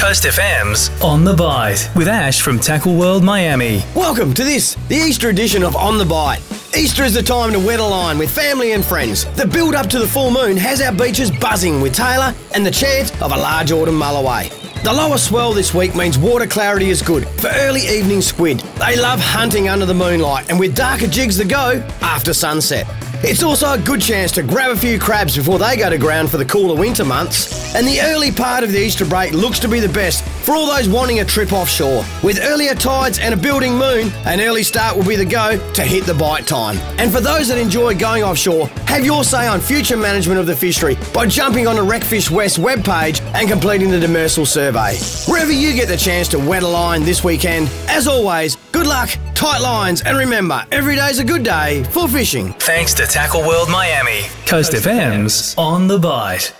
Coast FM's On the Bite with Ash from Tackle World Miami. Welcome to this, the Easter edition of On the Bite. Easter is the time to wet a line with family and friends. The build up to the full moon has our beaches buzzing with tailor and the chance of a large autumn mulloway. The lower swell this week means water clarity is good for early evening squid. They love hunting under the moonlight and with darker jigs to go after sunset. It's also a good chance to grab a few crabs before they go to ground for the cooler winter months. And the early part of the Easter break looks to be the best for all those wanting a trip offshore. With earlier tides and a building moon, an early start will be the go to hit the bite time. And for those that enjoy going offshore, have your say on future management of the fishery by jumping on the Recfishwest webpage and completing the demersal survey. Wherever you get the chance to wet a line this weekend, as always, good luck, tight lines, and remember, every day's a good day for fishing. Thanks to Tackle World Miami. Coast FM's On the Bite.